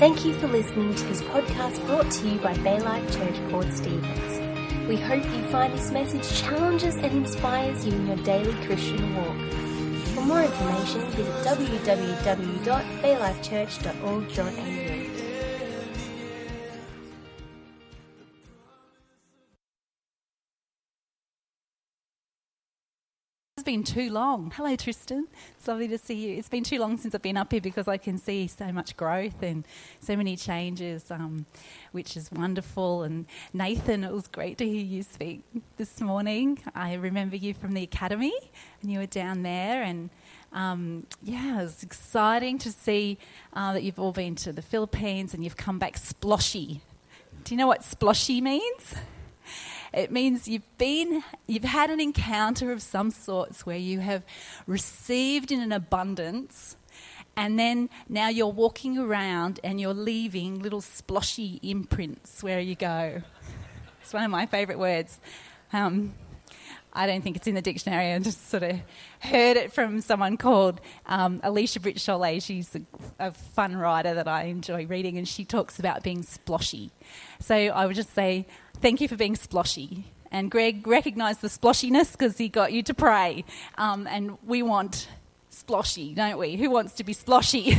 Thank you for listening to this podcast brought to you by Baylife Church Port Stephens. We hope you find this message challenges and inspires you in your daily Christian walk. For more information, visit www.baylifechurch.org.au. been too long. Hello, Tristan. It's lovely to see you. It's been too long since I've been up here because I can see so much growth and so many changes, um, which is wonderful. And Nathan, it was great to hear you speak this morning. I remember you from the academy, and you were down there, and um, yeah, it was exciting to see uh, that you've all been to the Philippines and you've come back sploshy. Do you know what sploshy means? It means you've been, you've had an encounter of some sorts where you have received in an abundance, and then now you're walking around and you're leaving little sploshy imprints where you go. It's one of my favourite words. Um, I don't think it's in the dictionary. I just sort of heard it from someone called um, Alicia Britt Chole. She's a, a, fun writer that I enjoy reading, and she talks about being sploshy. So I would just say thank you for being sploshy. And Greg recognised the sploshiness because he got you to pray. Um, and we want sploshy, don't we? Who wants to be sploshy?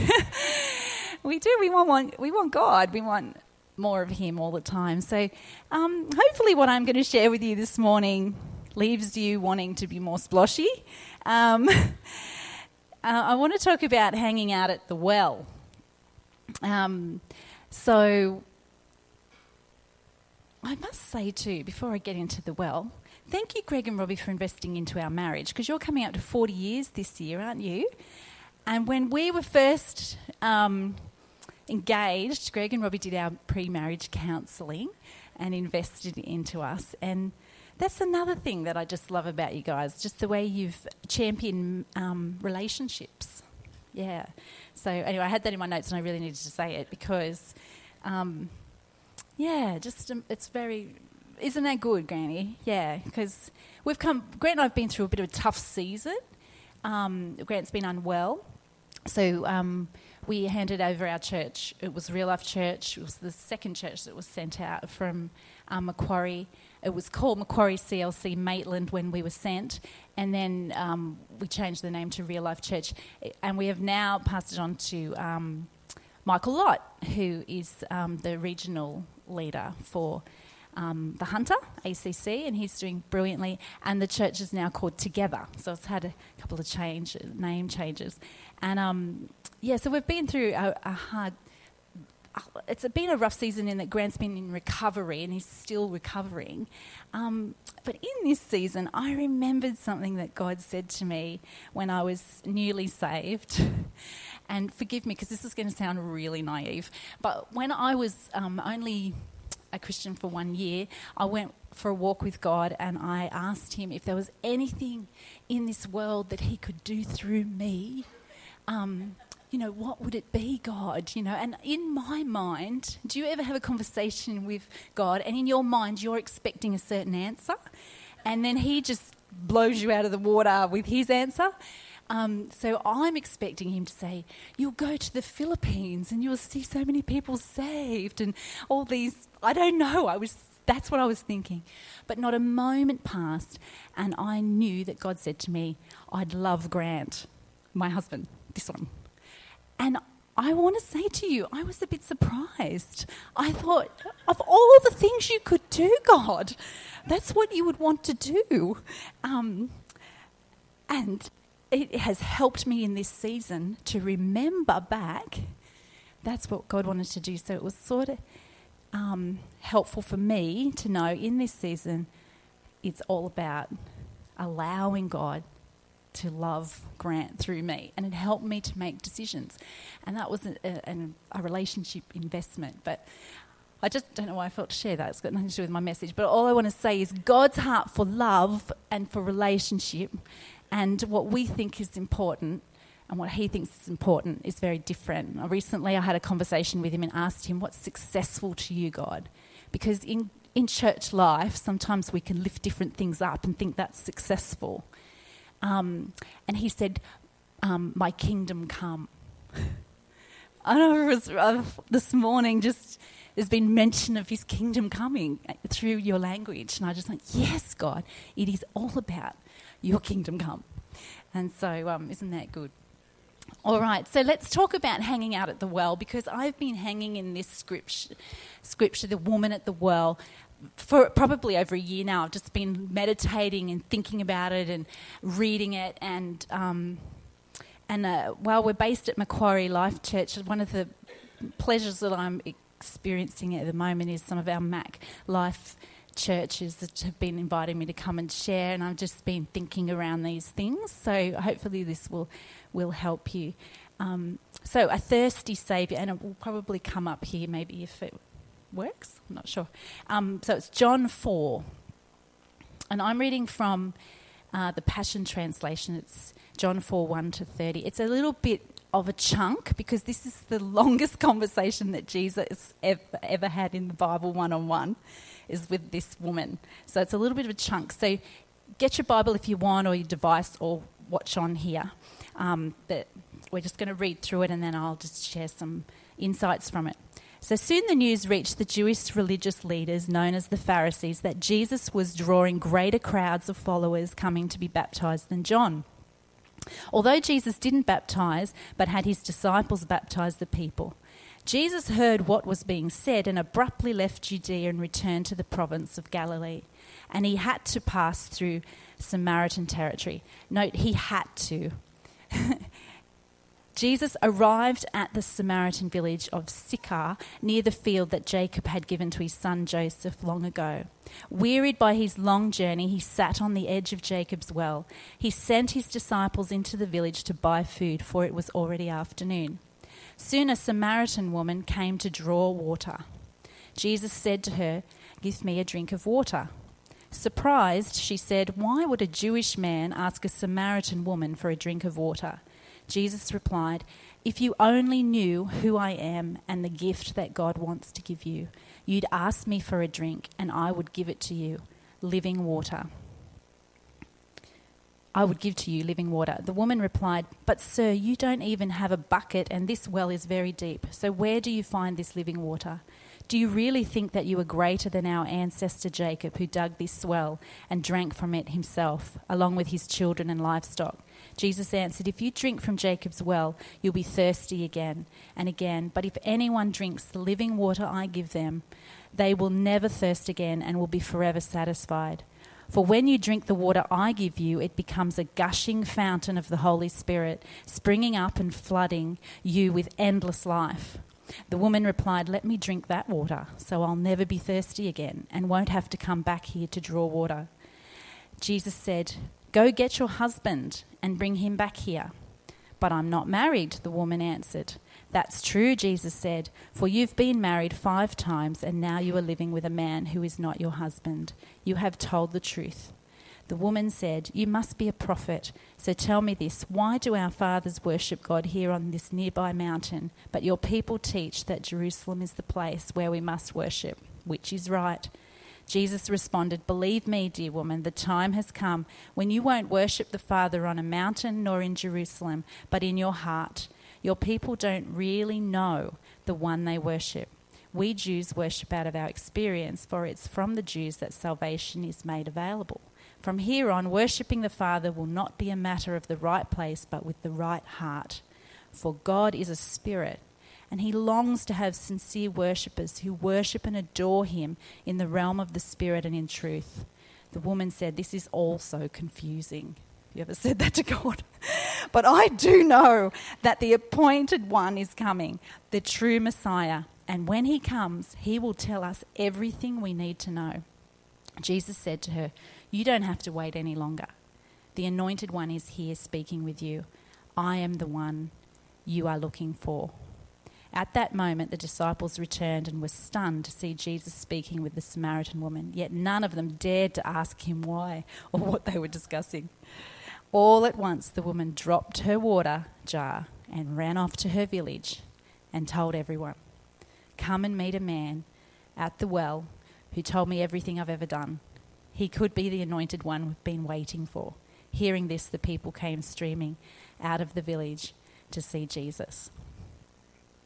we do. We want, we want God. We want more of Him all the time. So um, hopefully, what I'm going to share with you this morning leaves you wanting to be more sploshy. Um, uh, I want to talk about hanging out at the well. Um, so, I must say, too, before I get into the well, thank you, Greg and Robbie, for investing into our marriage because you're coming up to 40 years this year, aren't you? And when we were first um, engaged, Greg and Robbie did our pre marriage counselling and invested into us. And that's another thing that I just love about you guys, just the way you've championed um, relationships. Yeah. So, anyway, I had that in my notes and I really needed to say it because. Um, yeah, just um, it's very. Isn't that good, Granny? Yeah, because we've come. Grant and I've been through a bit of a tough season. Um, Grant's been unwell, so um, we handed over our church. It was Real Life Church. It was the second church that was sent out from um, Macquarie. It was called Macquarie CLC Maitland when we were sent, and then um, we changed the name to Real Life Church, and we have now passed it on to um, Michael Lott, who is um, the regional leader for um, the Hunter ACC, and he's doing brilliantly. And the church is now called Together, so it's had a couple of change name changes. And um, yeah, so we've been through a, a hard. It's been a rough season in that Grant's been in recovery and he's still recovering. Um, but in this season, I remembered something that God said to me when I was newly saved. and forgive me because this is going to sound really naive, but when I was um, only a Christian for one year, I went for a walk with God and I asked Him if there was anything in this world that He could do through me. Um, you know, what would it be, God? You know, and in my mind, do you ever have a conversation with God and in your mind you're expecting a certain answer and then He just blows you out of the water with His answer? Um, so I'm expecting him to say, You'll go to the Philippines and you'll see so many people saved and all these. I don't know. I was, that's what I was thinking. But not a moment passed, and I knew that God said to me, I'd love Grant, my husband, this one. And I want to say to you, I was a bit surprised. I thought, of all the things you could do, God, that's what you would want to do. Um, and it has helped me in this season to remember back that's what God wanted to do. So it was sort of um, helpful for me to know in this season it's all about allowing God to love Grant through me. And it helped me to make decisions. And that was a, a, a relationship investment. But I just don't know why I felt to share that. It's got nothing to do with my message. But all I want to say is God's heart for love and for relationship and what we think is important and what he thinks is important is very different. Recently, I had a conversation with him and asked him, What's successful to you, God? Because in, in church life, sometimes we can lift different things up and think that's successful. Um, and he said, um, My kingdom come. I know it was uh, this morning just there's been mention of his kingdom coming through your language. And I just think, yes, God, it is all about your kingdom come. And so, um, isn't that good? All right, so let's talk about hanging out at the well because I've been hanging in this scripture, scripture the woman at the well, for probably over a year now. I've just been meditating and thinking about it and reading it. And, um, and uh, while we're based at Macquarie Life Church, one of the pleasures that I'm experiencing at the moment is some of our Mac Life churches that have been inviting me to come and share, and I've just been thinking around these things. So hopefully this will will help you. Um, so a thirsty saviour, and it will probably come up here maybe if it works. I'm not sure. Um, so it's John four, and I'm reading from uh, the Passion Translation. It's John four one to thirty. It's a little bit of a chunk because this is the longest conversation that Jesus ever, ever had in the Bible one on one is with this woman. So it's a little bit of a chunk. So get your Bible if you want or your device or watch on here. Um, but we're just going to read through it and then I'll just share some insights from it. So soon the news reached the Jewish religious leaders, known as the Pharisees, that Jesus was drawing greater crowds of followers coming to be baptized than John. Although Jesus didn't baptize, but had his disciples baptize the people, Jesus heard what was being said and abruptly left Judea and returned to the province of Galilee. And he had to pass through Samaritan territory. Note, he had to. Jesus arrived at the Samaritan village of Sychar near the field that Jacob had given to his son Joseph long ago. Wearied by his long journey, he sat on the edge of Jacob's well. He sent his disciples into the village to buy food, for it was already afternoon. Soon a Samaritan woman came to draw water. Jesus said to her, Give me a drink of water. Surprised, she said, Why would a Jewish man ask a Samaritan woman for a drink of water? Jesus replied, If you only knew who I am and the gift that God wants to give you, you'd ask me for a drink and I would give it to you, living water. I would give to you living water. The woman replied, But sir, you don't even have a bucket, and this well is very deep. So where do you find this living water? Do you really think that you are greater than our ancestor Jacob, who dug this well and drank from it himself, along with his children and livestock? Jesus answered, If you drink from Jacob's well, you'll be thirsty again and again. But if anyone drinks the living water I give them, they will never thirst again and will be forever satisfied. For when you drink the water I give you, it becomes a gushing fountain of the Holy Spirit, springing up and flooding you with endless life. The woman replied, Let me drink that water, so I'll never be thirsty again and won't have to come back here to draw water. Jesus said, Go get your husband and bring him back here. But I'm not married, the woman answered. That's true, Jesus said, for you've been married five times and now you are living with a man who is not your husband. You have told the truth. The woman said, You must be a prophet. So tell me this why do our fathers worship God here on this nearby mountain, but your people teach that Jerusalem is the place where we must worship? Which is right? Jesus responded, Believe me, dear woman, the time has come when you won't worship the Father on a mountain nor in Jerusalem, but in your heart. Your people don't really know the one they worship. We Jews worship out of our experience, for it's from the Jews that salvation is made available. From here on, worshipping the Father will not be a matter of the right place, but with the right heart. For God is a spirit and he longs to have sincere worshippers who worship and adore him in the realm of the Spirit and in truth. The woman said, This is all so confusing. You ever said that to God? but I do know that the appointed one is coming, the true Messiah. And when he comes, he will tell us everything we need to know. Jesus said to her, You don't have to wait any longer. The anointed one is here speaking with you. I am the one you are looking for. At that moment, the disciples returned and were stunned to see Jesus speaking with the Samaritan woman, yet none of them dared to ask him why or what they were discussing. All at once, the woman dropped her water jar and ran off to her village and told everyone, Come and meet a man at the well who told me everything I've ever done. He could be the anointed one we've been waiting for. Hearing this, the people came streaming out of the village to see Jesus.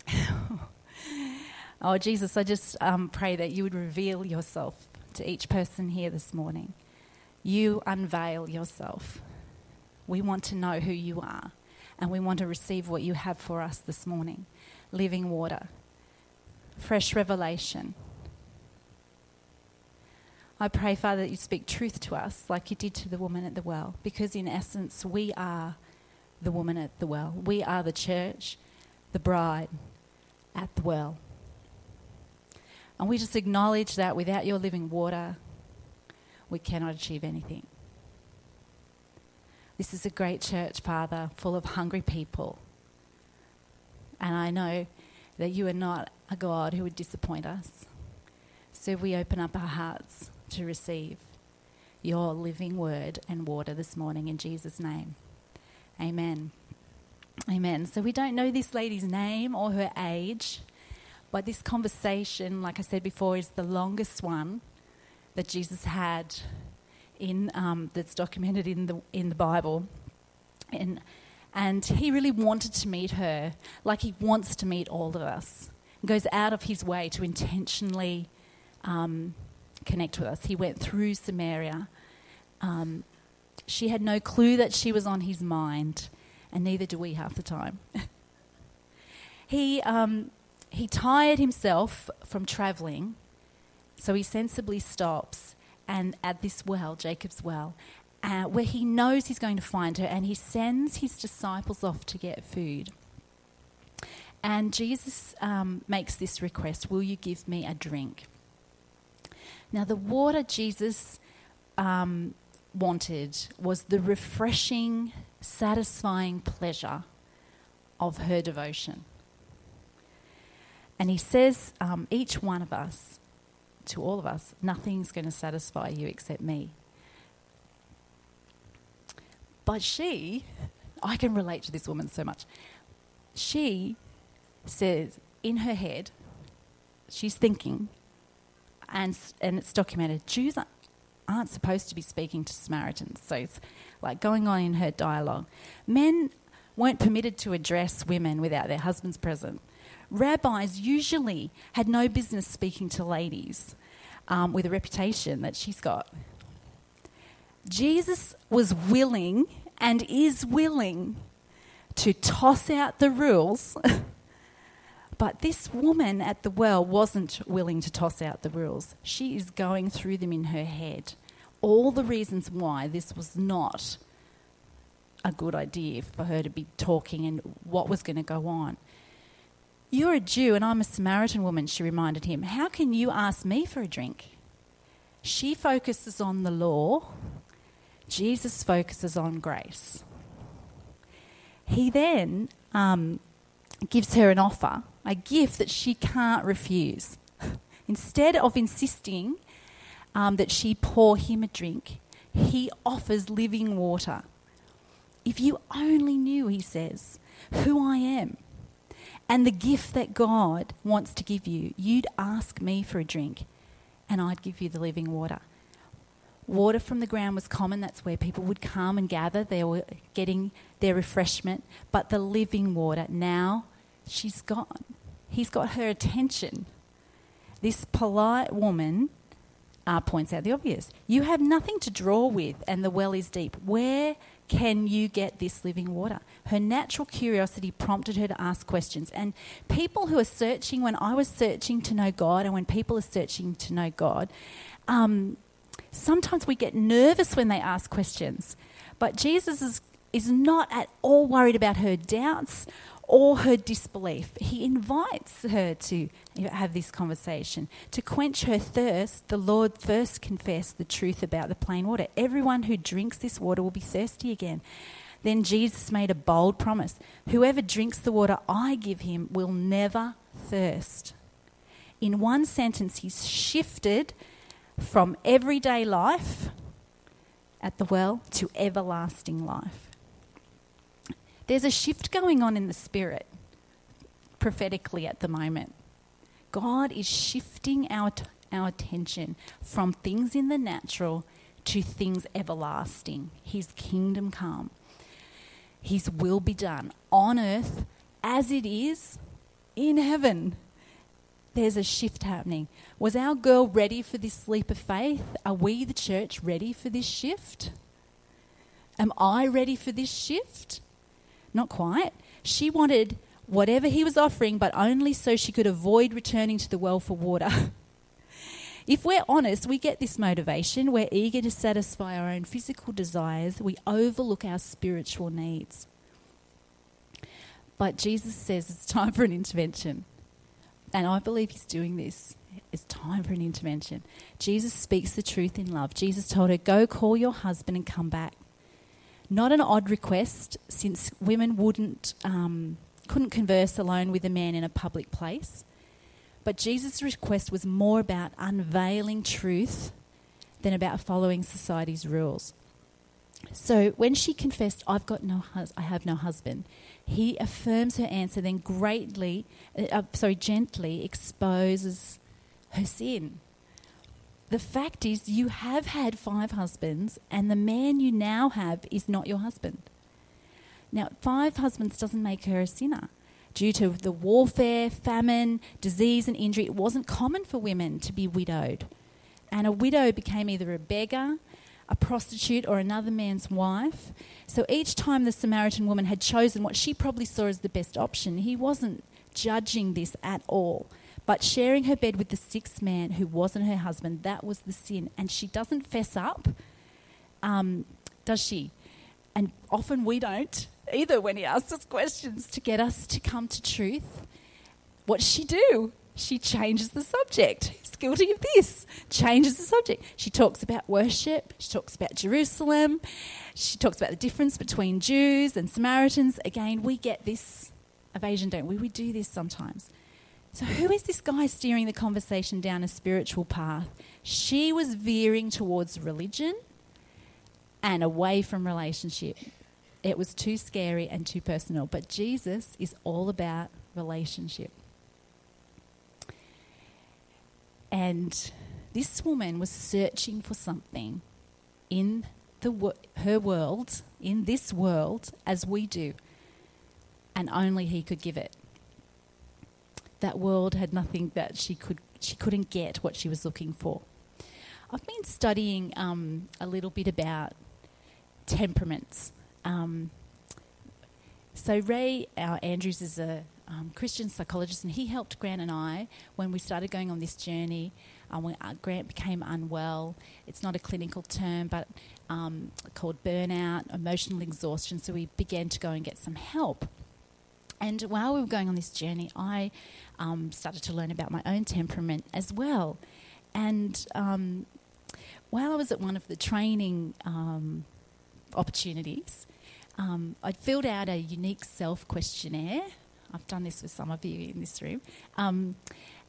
oh, Jesus, I just um, pray that you would reveal yourself to each person here this morning. You unveil yourself. We want to know who you are, and we want to receive what you have for us this morning living water, fresh revelation. I pray, Father, that you speak truth to us like you did to the woman at the well, because in essence, we are the woman at the well. We are the church, the bride at the well. And we just acknowledge that without your living water, we cannot achieve anything. This is a great church, Father, full of hungry people. And I know that you are not a God who would disappoint us. So we open up our hearts to receive your living word and water this morning in Jesus' name. Amen. Amen. So we don't know this lady's name or her age, but this conversation, like I said before, is the longest one that Jesus had in um, that's documented in the in the Bible, and and he really wanted to meet her, like he wants to meet all of us. He goes out of his way to intentionally um, connect with us. He went through Samaria. Um, she had no clue that she was on his mind, and neither do we half the time. he, um, he tired himself from travelling, so he sensibly stops and at this well, Jacob's well, uh, where he knows he's going to find her, and he sends his disciples off to get food. And Jesus um, makes this request Will you give me a drink? Now, the water Jesus um, wanted was the refreshing, satisfying pleasure of her devotion. And he says, um, each one of us, to all of us, nothing's going to satisfy you except me. But she, I can relate to this woman so much. She says in her head, she's thinking, and, and it's documented, Jews aren't supposed to be speaking to Samaritans. So it's like going on in her dialogue. Men weren't permitted to address women without their husbands present. Rabbis usually had no business speaking to ladies um, with a reputation that she's got. Jesus was willing and is willing to toss out the rules. but this woman at the well wasn't willing to toss out the rules. She is going through them in her head. All the reasons why this was not a good idea for her to be talking and what was going to go on. You're a Jew and I'm a Samaritan woman, she reminded him. How can you ask me for a drink? She focuses on the law, Jesus focuses on grace. He then um, gives her an offer, a gift that she can't refuse. Instead of insisting um, that she pour him a drink, he offers living water. If you only knew, he says, who I am and the gift that God wants to give you, you'd ask me for a drink and I'd give you the living water. Water from the ground was common, that's where people would come and gather. They were getting their refreshment. But the living water, now she's gone. He's got her attention. This polite woman uh, points out the obvious. You have nothing to draw with, and the well is deep. Where can you get this living water? Her natural curiosity prompted her to ask questions. And people who are searching, when I was searching to know God, and when people are searching to know God, um, sometimes we get nervous when they ask questions. But Jesus is, is not at all worried about her doubts or her disbelief. He invites her to have this conversation. To quench her thirst, the Lord first confessed the truth about the plain water. Everyone who drinks this water will be thirsty again. Then Jesus made a bold promise Whoever drinks the water I give him will never thirst. In one sentence, he's shifted from everyday life at the well to everlasting life. There's a shift going on in the spirit prophetically at the moment. God is shifting our, t- our attention from things in the natural to things everlasting. His kingdom come. His will be done on earth as it is in heaven, there's a shift happening. Was our girl ready for this leap of faith? Are we, the church, ready for this shift? Am I ready for this shift? Not quite. She wanted whatever he was offering, but only so she could avoid returning to the well for water. if we're honest, we get this motivation. We're eager to satisfy our own physical desires, we overlook our spiritual needs. But Jesus says it's time for an intervention. And I believe he's doing this. It's time for an intervention. Jesus speaks the truth in love. Jesus told her, Go call your husband and come back. Not an odd request, since women wouldn't, um, couldn't converse alone with a man in a public place. But Jesus' request was more about unveiling truth than about following society's rules. So when she confessed, "I've got no, hus- I have no husband," he affirms her answer, then greatly, uh, uh, sorry, gently exposes her sin. The fact is, you have had five husbands, and the man you now have is not your husband. Now, five husbands doesn't make her a sinner. Due to the warfare, famine, disease, and injury, it wasn't common for women to be widowed. And a widow became either a beggar, a prostitute, or another man's wife. So each time the Samaritan woman had chosen what she probably saw as the best option, he wasn't judging this at all. But sharing her bed with the sixth man who wasn't her husband, that was the sin. And she doesn't fess up, um, does she? And often we don't either when he asks us questions to get us to come to truth. What does she do? She changes the subject. He's guilty of this. Changes the subject. She talks about worship. She talks about Jerusalem. She talks about the difference between Jews and Samaritans. Again, we get this evasion, don't we? We do this sometimes. So, who is this guy steering the conversation down a spiritual path? She was veering towards religion and away from relationship. It was too scary and too personal. But Jesus is all about relationship. And this woman was searching for something in the, her world, in this world, as we do. And only he could give it that world had nothing that she could she couldn't get what she was looking for. I've been studying um, a little bit about temperaments. Um, so Ray our Andrews is a um, Christian psychologist, and he helped Grant and I when we started going on this journey. Um, when uh, Grant became unwell, it's not a clinical term, but um, called burnout, emotional exhaustion. So we began to go and get some help. And while we were going on this journey, I um, started to learn about my own temperament as well. And um, while I was at one of the training um, opportunities, um, I filled out a unique self questionnaire. I've done this with some of you in this room.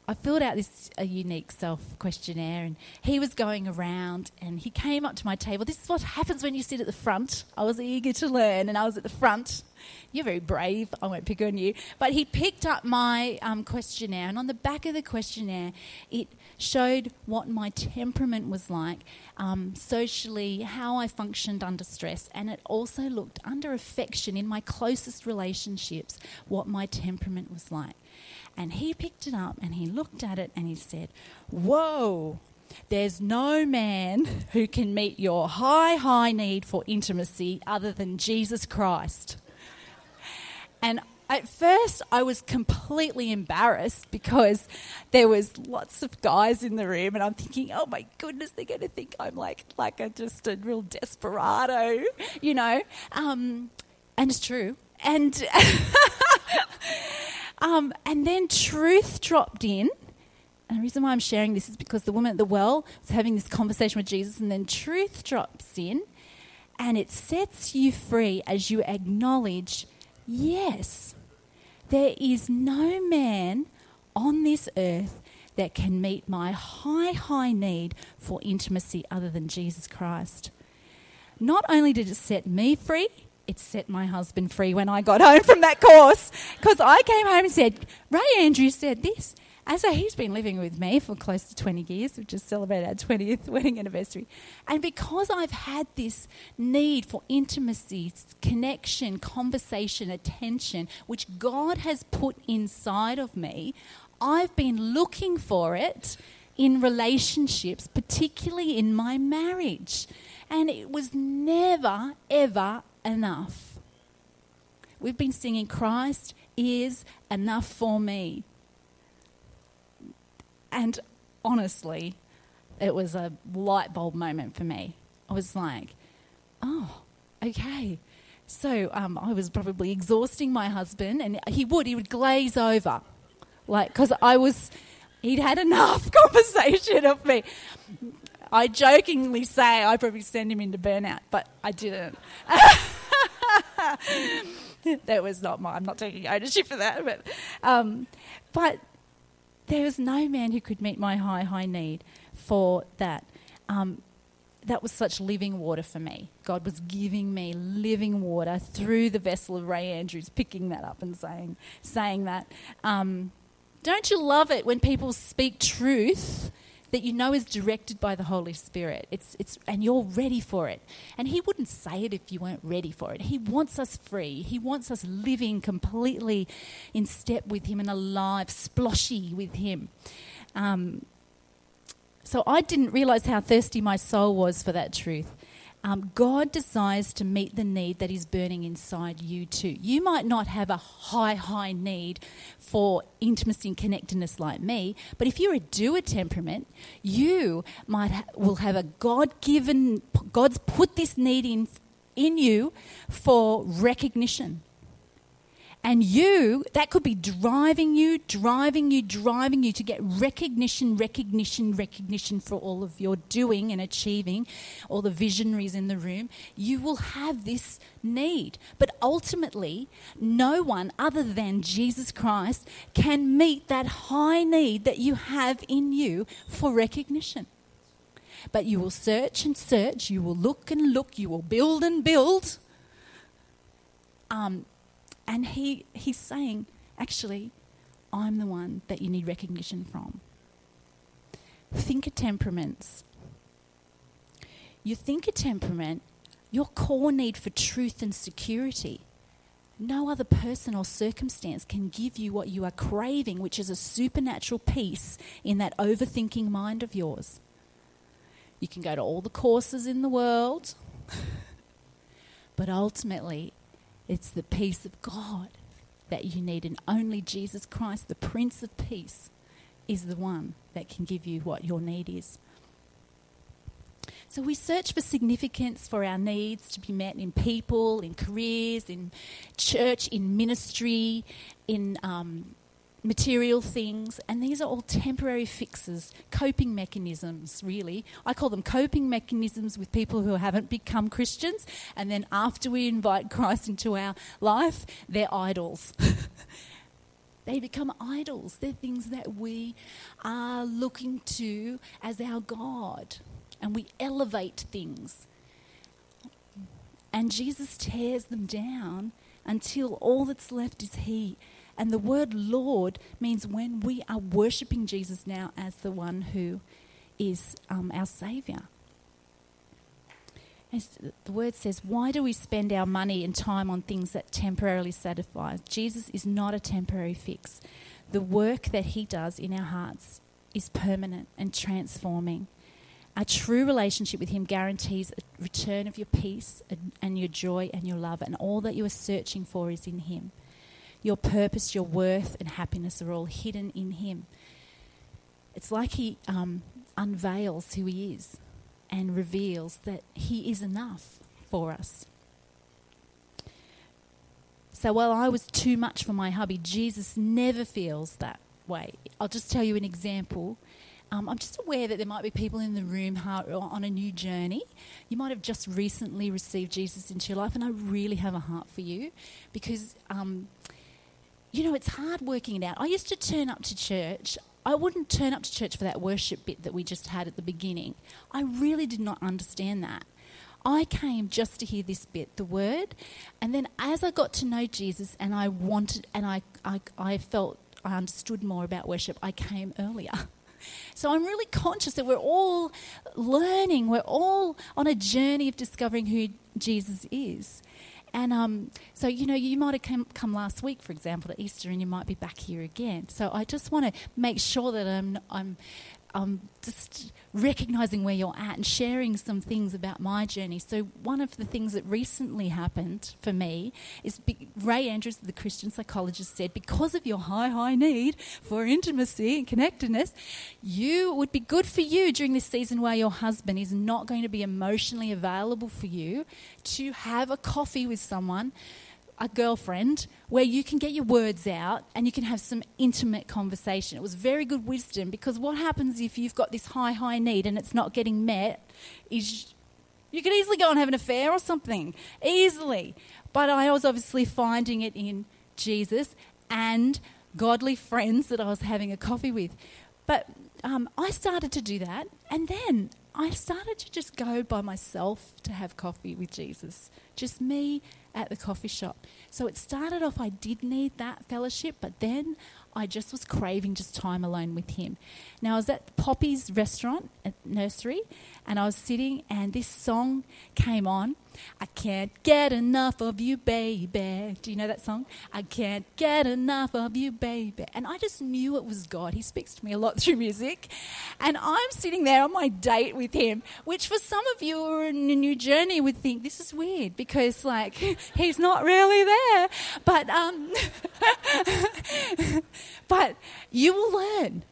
I filled out this a unique self questionnaire, and he was going around, and he came up to my table. This is what happens when you sit at the front. I was eager to learn, and I was at the front. You're very brave. I won't pick on you. But he picked up my um, questionnaire, and on the back of the questionnaire, it showed what my temperament was like um, socially, how I functioned under stress, and it also looked under affection in my closest relationships what my temperament was like. And he picked it up and he looked at it and he said, Whoa, there's no man who can meet your high, high need for intimacy other than Jesus Christ. And at first I was completely embarrassed because there was lots of guys in the room and I'm thinking, oh my goodness, they're going to think I'm like like a just a real desperado, you know. Um, and it's true. And Um, and then truth dropped in. And the reason why I'm sharing this is because the woman at the well was having this conversation with Jesus, and then truth drops in, and it sets you free as you acknowledge yes, there is no man on this earth that can meet my high, high need for intimacy other than Jesus Christ. Not only did it set me free, it set my husband free when I got home from that course because I came home and said, Ray Andrews said this. And so he's been living with me for close to 20 years. We've just celebrated our 20th wedding anniversary. And because I've had this need for intimacy, connection, conversation, attention, which God has put inside of me, I've been looking for it in relationships, particularly in my marriage. And it was never, ever enough. We've been singing Christ is enough for me. And honestly, it was a light bulb moment for me. I was like, oh, okay. So um, I was probably exhausting my husband, and he would, he would glaze over. Like, because I was, he'd had enough conversation of me. I jokingly say I probably send him into burnout, but I didn't. that was not my, I'm not taking ownership for that. But, um, but there was no man who could meet my high, high need for that. Um, that was such living water for me. God was giving me living water through the vessel of Ray Andrews, picking that up and saying, saying that. Um, don't you love it when people speak truth that you know is directed by the Holy Spirit. It's, it's, and you're ready for it. And He wouldn't say it if you weren't ready for it. He wants us free. He wants us living completely in step with Him and alive, sploshy with Him. Um, so I didn't realize how thirsty my soul was for that truth. Um, God desires to meet the need that is burning inside you too. You might not have a high, high need for intimacy and connectedness like me, but if you're a doer temperament, you might ha- will have a God-given. God's put this need in in you for recognition and you, that could be driving you, driving you, driving you to get recognition, recognition, recognition for all of your doing and achieving, all the visionaries in the room. You will have this need. But ultimately, no one other than Jesus Christ can meet that high need that you have in you for recognition. But you will search and search, you will look and look, you will build and build. Um, and he, he's saying, actually, I'm the one that you need recognition from. Thinker temperaments. Your thinker temperament, your core need for truth and security. No other person or circumstance can give you what you are craving, which is a supernatural peace in that overthinking mind of yours. You can go to all the courses in the world, but ultimately, it's the peace of God that you need, and only Jesus Christ, the Prince of Peace, is the one that can give you what your need is. So we search for significance for our needs to be met in people, in careers, in church, in ministry, in um, material things, and these are all temporary fixes, coping mechanisms, really. I call them coping mechanisms with people who haven't become Christians, and then after we invite Christ into our life, they're idols. they become idols. They're things that we are looking to as our God, and we elevate things. And Jesus tears them down until all that's left is He and the word Lord means when we are worshipping Jesus now as the one who is um, our Saviour. As the word says, why do we spend our money and time on things that temporarily satisfy? Jesus is not a temporary fix. The work that he does in our hearts is permanent and transforming. A true relationship with him guarantees a return of your peace and your joy and your love, and all that you are searching for is in him. Your purpose, your worth, and happiness are all hidden in Him. It's like He um, unveils who He is and reveals that He is enough for us. So while I was too much for my hubby, Jesus never feels that way. I'll just tell you an example. Um, I'm just aware that there might be people in the room on a new journey. You might have just recently received Jesus into your life, and I really have a heart for you because um, you know, it's hard working it out. I used to turn up to church. I wouldn't turn up to church for that worship bit that we just had at the beginning. I really did not understand that. I came just to hear this bit, the word, and then as I got to know Jesus and I wanted, and I, I, I felt I understood more about worship, I came earlier. So I'm really conscious that we're all learning, we're all on a journey of discovering who Jesus is. And um, so, you know, you might have come, come last week, for example, at Easter, and you might be back here again. So I just want to make sure that I'm, I'm um, just recognizing where you're at and sharing some things about my journey. So, one of the things that recently happened for me is be- Ray Andrews, the Christian psychologist, said because of your high, high need for intimacy and connectedness, you would be good for you during this season where your husband is not going to be emotionally available for you to have a coffee with someone a girlfriend where you can get your words out and you can have some intimate conversation. It was very good wisdom because what happens if you've got this high, high need and it's not getting met is you could easily go and have an affair or something. Easily. But I was obviously finding it in Jesus and godly friends that I was having a coffee with. But um, I started to do that, and then I started to just go by myself to have coffee with Jesus. Just me at the coffee shop. So it started off, I did need that fellowship, but then I just was craving just time alone with him. Now, I was at Poppy's restaurant at nursery, and I was sitting, and this song came on. I can't get enough of you, baby. Do you know that song? I can't get enough of you, baby. And I just knew it was God. He speaks to me a lot through music. And I'm sitting there on my date with him, which for some of you who are in a new journey would think this is weird because, like, he's not really there. But, um, but you will learn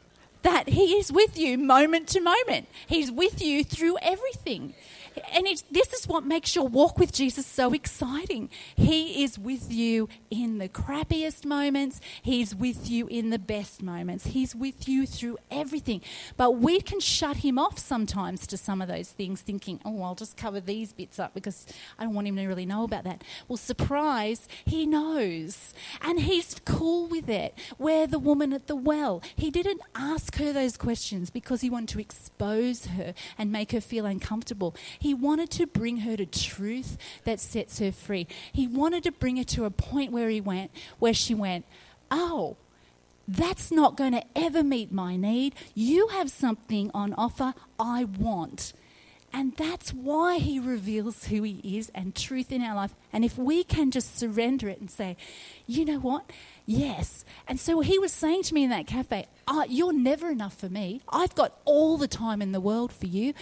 that He is with you moment to moment. He's with you through everything. And this is what makes your walk with Jesus so exciting. He is with you in the crappiest moments, He's with you in the best moments. He's with you through everything. But we can shut Him off sometimes to some of those things, thinking, oh, I'll just cover these bits up because I don't want Him to really know about that. Well, surprise, He knows. And He's cool with it. Where the woman at the well, He didn't ask her those questions because He wanted to expose her and make her feel uncomfortable. He wanted to bring her to truth that sets her free. He wanted to bring her to a point where he went, where she went, "Oh, that's not going to ever meet my need. You have something on offer I want." And that's why he reveals who he is and truth in our life. And if we can just surrender it and say, you know what? Yes. And so he was saying to me in that cafe, oh, You're never enough for me. I've got all the time in the world for you.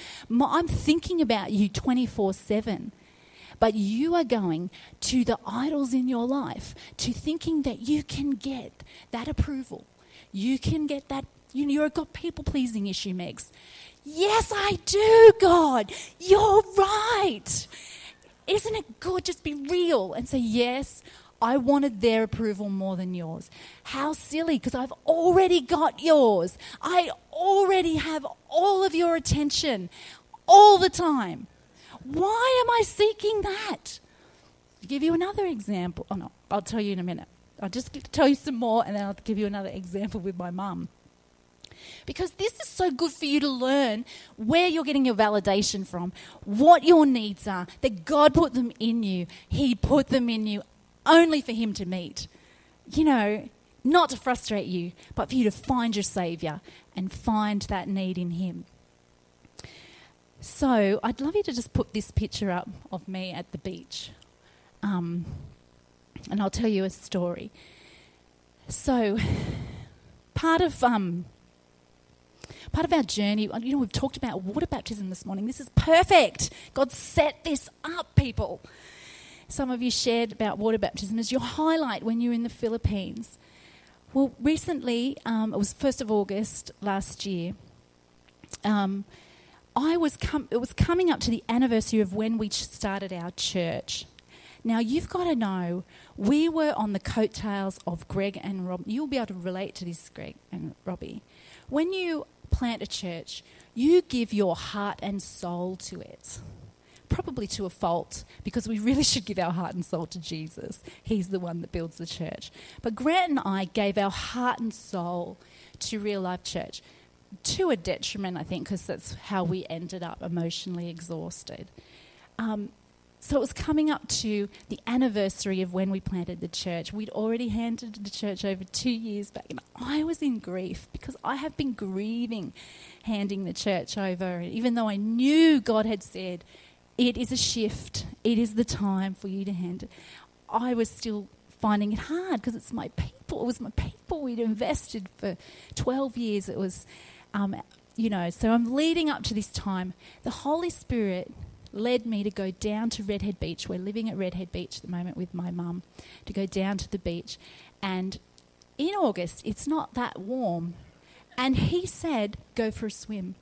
I'm thinking about you 24 7 but you are going to the idols in your life to thinking that you can get that approval. You can get that. You know, you've got people pleasing issue, Megs. Yes, I do, God. You're right. Isn't it good? Just be real and say, Yes, I wanted their approval more than yours. How silly, because I've already got yours. I already have all of your attention all the time. Why am I seeking that? I'll give you another example. Oh, no, I'll tell you in a minute. I'll just tell you some more and then I'll give you another example with my mum. Because this is so good for you to learn where you're getting your validation from, what your needs are, that God put them in you. He put them in you only for Him to meet. You know, not to frustrate you, but for you to find your Saviour and find that need in Him. So I'd love you to just put this picture up of me at the beach. Um, and I'll tell you a story. So, part of um, part of our journey, you know, we've talked about water baptism this morning. This is perfect. God set this up, people. Some of you shared about water baptism as your highlight when you were in the Philippines. Well, recently, um, it was 1st of August last year. Um, I was com- it was coming up to the anniversary of when we started our church. Now, you've got to know, we were on the coattails of Greg and Rob. You'll be able to relate to this, Greg and Robbie. When you plant a church, you give your heart and soul to it. Probably to a fault, because we really should give our heart and soul to Jesus. He's the one that builds the church. But Grant and I gave our heart and soul to Real Life Church to a detriment, I think, because that's how we ended up emotionally exhausted. Um, So it was coming up to the anniversary of when we planted the church. We'd already handed the church over two years back, and I was in grief because I have been grieving handing the church over, even though I knew God had said, It is a shift, it is the time for you to hand it. I was still finding it hard because it's my people. It was my people we'd invested for 12 years. It was, um, you know, so I'm leading up to this time. The Holy Spirit led me to go down to Redhead Beach. We're living at Redhead Beach at the moment with my mum, to go down to the beach. And in August, it's not that warm. And he said, Go for a swim.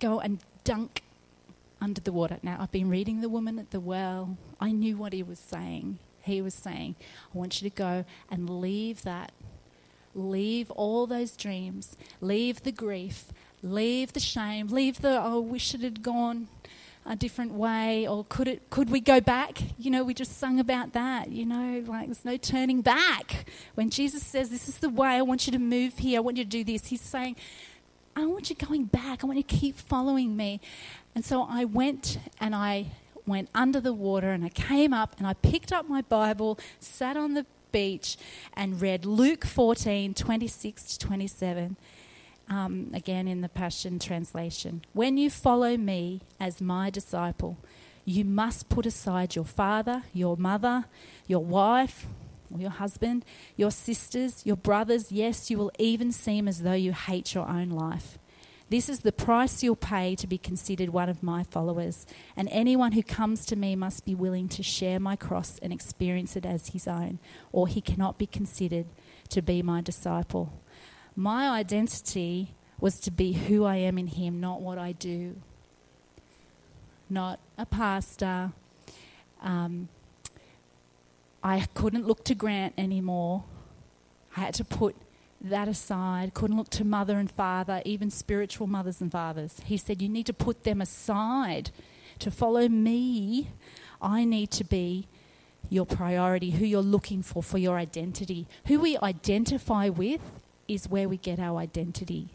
Go and dunk under the water. Now, I've been reading The Woman at the Well. I knew what he was saying. He was saying, I want you to go and leave that. Leave all those dreams. Leave the grief. Leave the shame. Leave the, oh, I wish it had gone a different way or could it could we go back you know we just sung about that you know like there's no turning back when jesus says this is the way i want you to move here i want you to do this he's saying i want you going back i want you to keep following me and so i went and i went under the water and i came up and i picked up my bible sat on the beach and read luke 14 26 to 27 um, again in the Passion Translation. When you follow me as my disciple, you must put aside your father, your mother, your wife, or your husband, your sisters, your brothers. Yes, you will even seem as though you hate your own life. This is the price you'll pay to be considered one of my followers. And anyone who comes to me must be willing to share my cross and experience it as his own, or he cannot be considered to be my disciple. My identity was to be who I am in Him, not what I do. Not a pastor. Um, I couldn't look to Grant anymore. I had to put that aside. Couldn't look to mother and father, even spiritual mothers and fathers. He said, You need to put them aside. To follow me, I need to be your priority, who you're looking for for your identity. Who we identify with is where we get our identity.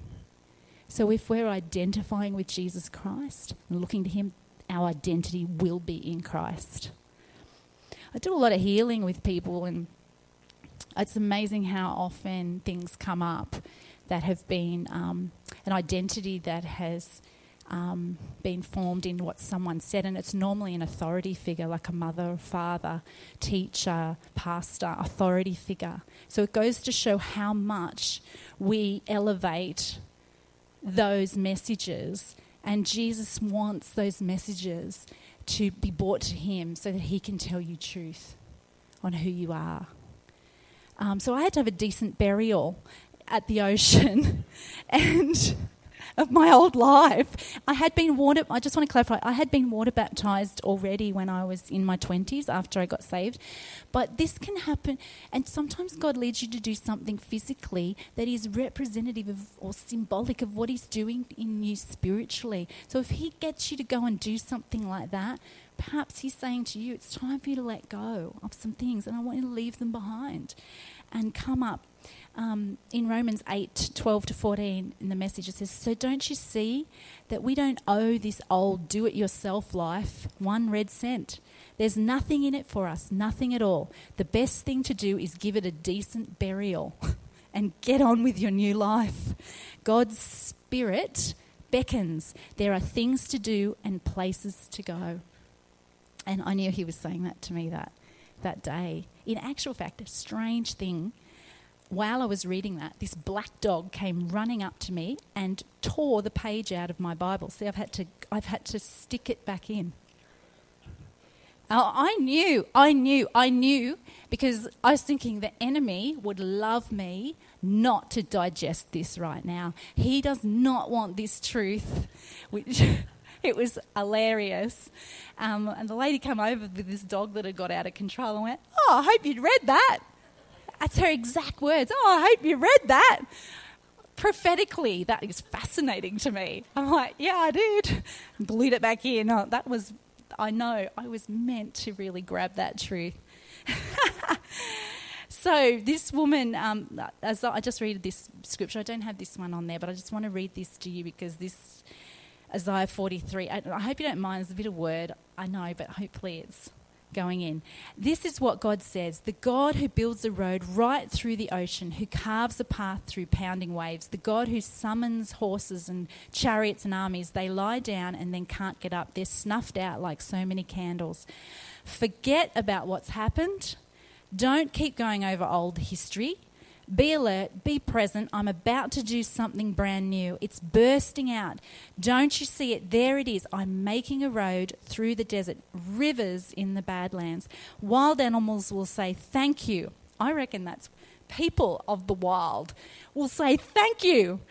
So if we're identifying with Jesus Christ and looking to Him, our identity will be in Christ. I do a lot of healing with people, and it's amazing how often things come up that have been um, an identity that has um, been formed in what someone said, and it's normally an authority figure like a mother, father, teacher, pastor, authority figure. So it goes to show how much we elevate those messages, and Jesus wants those messages to be brought to Him so that He can tell you truth on who you are. Um, so I had to have a decent burial at the ocean, and of my old life. I had been water, I just want to clarify, I had been water baptized already when I was in my 20s after I got saved. But this can happen, and sometimes God leads you to do something physically that is representative of or symbolic of what He's doing in you spiritually. So if He gets you to go and do something like that, perhaps He's saying to you, it's time for you to let go of some things, and I want you to leave them behind and come up um, in Romans 8 12 to 14 in the message, it says, So don't you see that we don't owe this old do it yourself life one red cent? There's nothing in it for us, nothing at all. The best thing to do is give it a decent burial and get on with your new life. God's Spirit beckons. There are things to do and places to go. And I knew he was saying that to me that, that day. In actual fact, a strange thing while I was reading that, this black dog came running up to me and tore the page out of my Bible. See, I've had to, I've had to stick it back in. I knew, I knew, I knew because I was thinking the enemy would love me not to digest this right now. He does not want this truth, which it was hilarious. Um, and the lady came over with this dog that had got out of control and went, Oh, I hope you'd read that. That's her exact words. Oh, I hope you read that. Prophetically, that is fascinating to me. I'm like, yeah, I did. Glued it back in. Oh, that was, I know, I was meant to really grab that truth. so this woman, um, as I just read this scripture, I don't have this one on there, but I just want to read this to you because this Isaiah 43. I, I hope you don't mind, it's a bit of word, I know, but hopefully it's going in. This is what God says the God who builds a road right through the ocean, who carves a path through pounding waves, the God who summons horses and chariots and armies. They lie down and then can't get up. They're snuffed out like so many candles. Forget about what's happened. Don't keep going over old history. Be alert, be present. I'm about to do something brand new. It's bursting out. Don't you see it? There it is. I'm making a road through the desert, rivers in the Badlands. Wild animals will say, Thank you. I reckon that's people of the wild will say, Thank you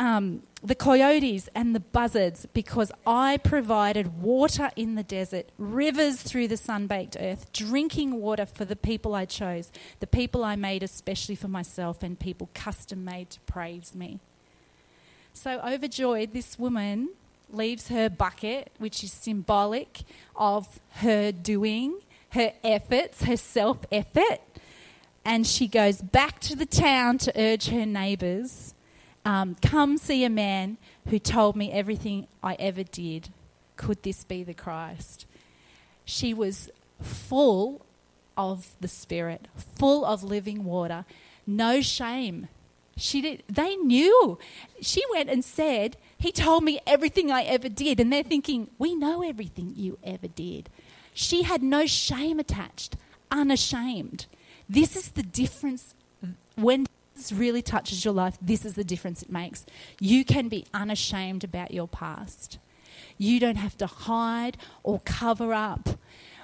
um, the coyotes and the buzzards because I provided water in the desert, rivers through the sun baked earth, drinking water for the people I chose, the people I made especially for myself, and people custom made to praise me. So, overjoyed, this woman leaves her bucket, which is symbolic of her doing, her efforts, her self effort, and she goes back to the town to urge her neighbours um, Come see a man who told me everything I ever did. Could this be the Christ? She was full of the Spirit, full of living water, no shame. She did, they knew. She went and said, He told me everything I ever did. And they're thinking, We know everything you ever did. She had no shame attached, unashamed. This is the difference when really touches your life, this is the difference it makes. You can be unashamed about your past. You don't have to hide or cover up.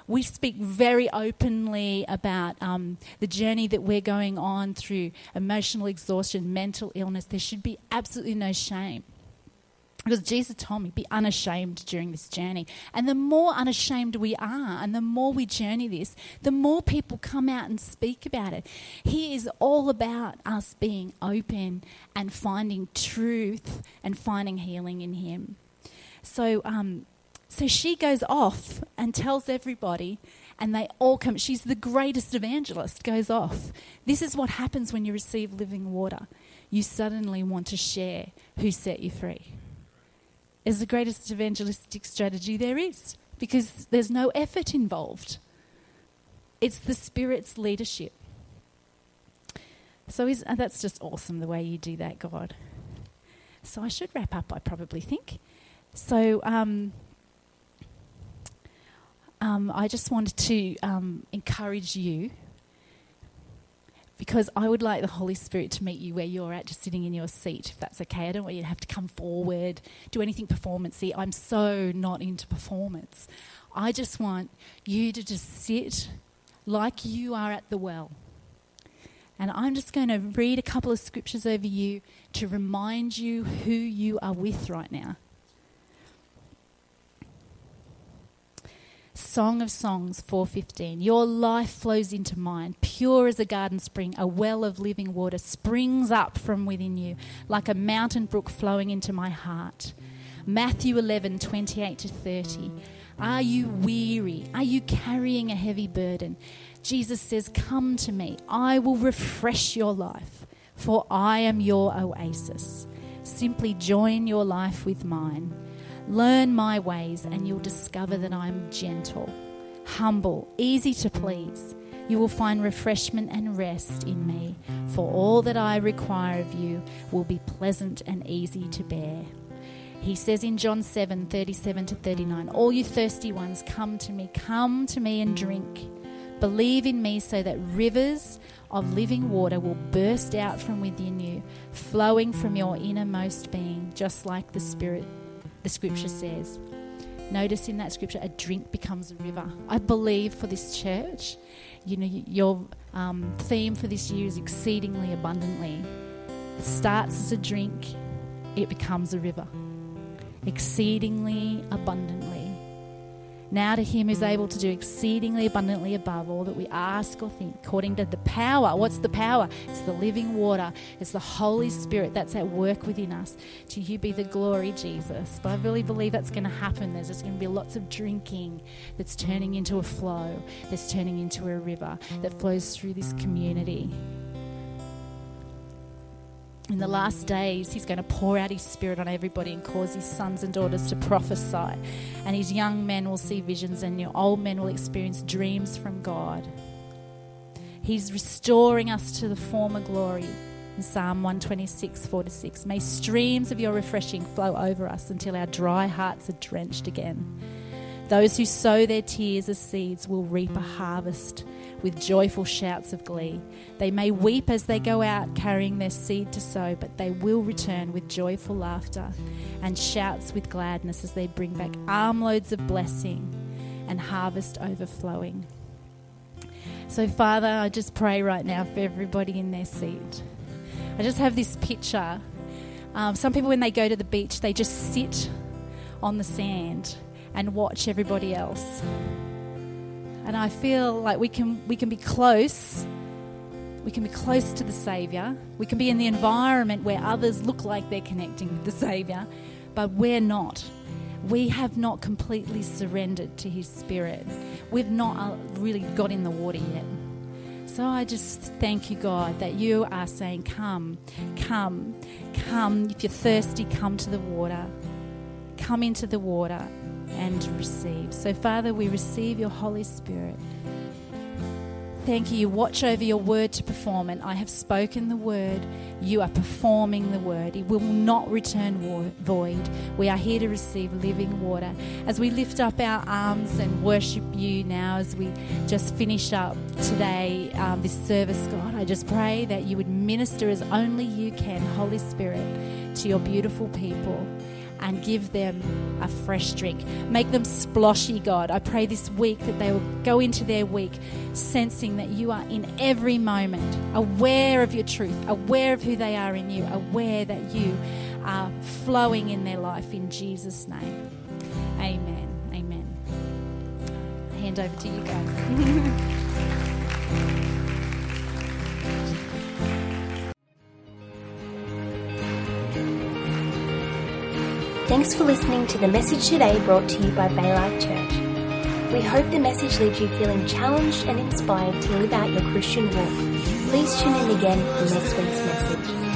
We speak very openly about um, the journey that we're going on through emotional exhaustion, mental illness. There should be absolutely no shame. Because Jesus told me, be unashamed during this journey. And the more unashamed we are, and the more we journey this, the more people come out and speak about it. He is all about us being open and finding truth and finding healing in Him. So, um, so she goes off and tells everybody, and they all come. She's the greatest evangelist, goes off. This is what happens when you receive living water. You suddenly want to share who set you free is the greatest evangelistic strategy there is because there's no effort involved. It's the Spirit's leadership. So is, uh, that's just awesome the way you do that, God. So I should wrap up, I probably think. So um, um, I just wanted to um, encourage you because I would like the Holy Spirit to meet you where you're at, just sitting in your seat, if that's okay. I don't want you to have to come forward, do anything performancey. I'm so not into performance. I just want you to just sit like you are at the well. And I'm just going to read a couple of scriptures over you to remind you who you are with right now. Song of Songs 4:15 Your life flows into mine pure as a garden spring. A well of living water springs up from within you like a mountain brook flowing into my heart. Matthew 11:28 to 30 Are you weary? Are you carrying a heavy burden? Jesus says come to me. I will refresh your life for I am your oasis. Simply join your life with mine Learn my ways, and you'll discover that I'm gentle, humble, easy to please. You will find refreshment and rest in me, for all that I require of you will be pleasant and easy to bear. He says in John 7 37 to 39, All you thirsty ones, come to me, come to me and drink. Believe in me so that rivers of living water will burst out from within you, flowing from your innermost being, just like the Spirit the scripture says. Notice in that scripture, a drink becomes a river. I believe for this church, you know, your um, theme for this year is exceedingly abundantly. It starts as a drink, it becomes a river. Exceedingly abundantly. Now to him who's able to do exceedingly abundantly above all that we ask or think, according to the power. What's the power? It's the living water, it's the Holy Spirit that's at work within us. To you be the glory, Jesus. But I really believe that's going to happen. There's just going to be lots of drinking that's turning into a flow, that's turning into a river that flows through this community. In the last days, he's going to pour out his spirit on everybody and cause his sons and daughters to mm. prophesy. And his young men will see visions, and your old men will experience dreams from God. He's restoring us to the former glory. In Psalm 126, 4 to 6. May streams of your refreshing flow over us until our dry hearts are drenched again. Those who sow their tears as seeds will reap a harvest with joyful shouts of glee. They may weep as they go out carrying their seed to sow, but they will return with joyful laughter and shouts with gladness as they bring back armloads of blessing and harvest overflowing. So, Father, I just pray right now for everybody in their seat. I just have this picture. Um, some people, when they go to the beach, they just sit on the sand and watch everybody else. And I feel like we can, we can be close. We can be close to the Saviour. We can be in the environment where others look like they're connecting with the Saviour, but we're not. We have not completely surrendered to His Spirit. We've not uh, really got in the water yet. So I just thank you, God, that you are saying, Come, come, come. If you're thirsty, come to the water. Come into the water and receive. So, Father, we receive your Holy Spirit. Thank you. You watch over your word to perform it. I have spoken the word. You are performing the word. It will not return void. We are here to receive living water. As we lift up our arms and worship you now, as we just finish up today, um, this service, God, I just pray that you would minister as only you can, Holy Spirit, to your beautiful people and give them a fresh drink. Make them sploshy, God. I pray this week that they will go into their week sensing that you are in every moment, aware of your truth, aware of who they are in you, aware that you are flowing in their life in Jesus' name. Amen. Amen. Hand over to you guys. Thanks for listening to the message today brought to you by Baylife Church. We hope the message leaves you feeling challenged and inspired to live out your Christian walk. Please tune in again for next week's message.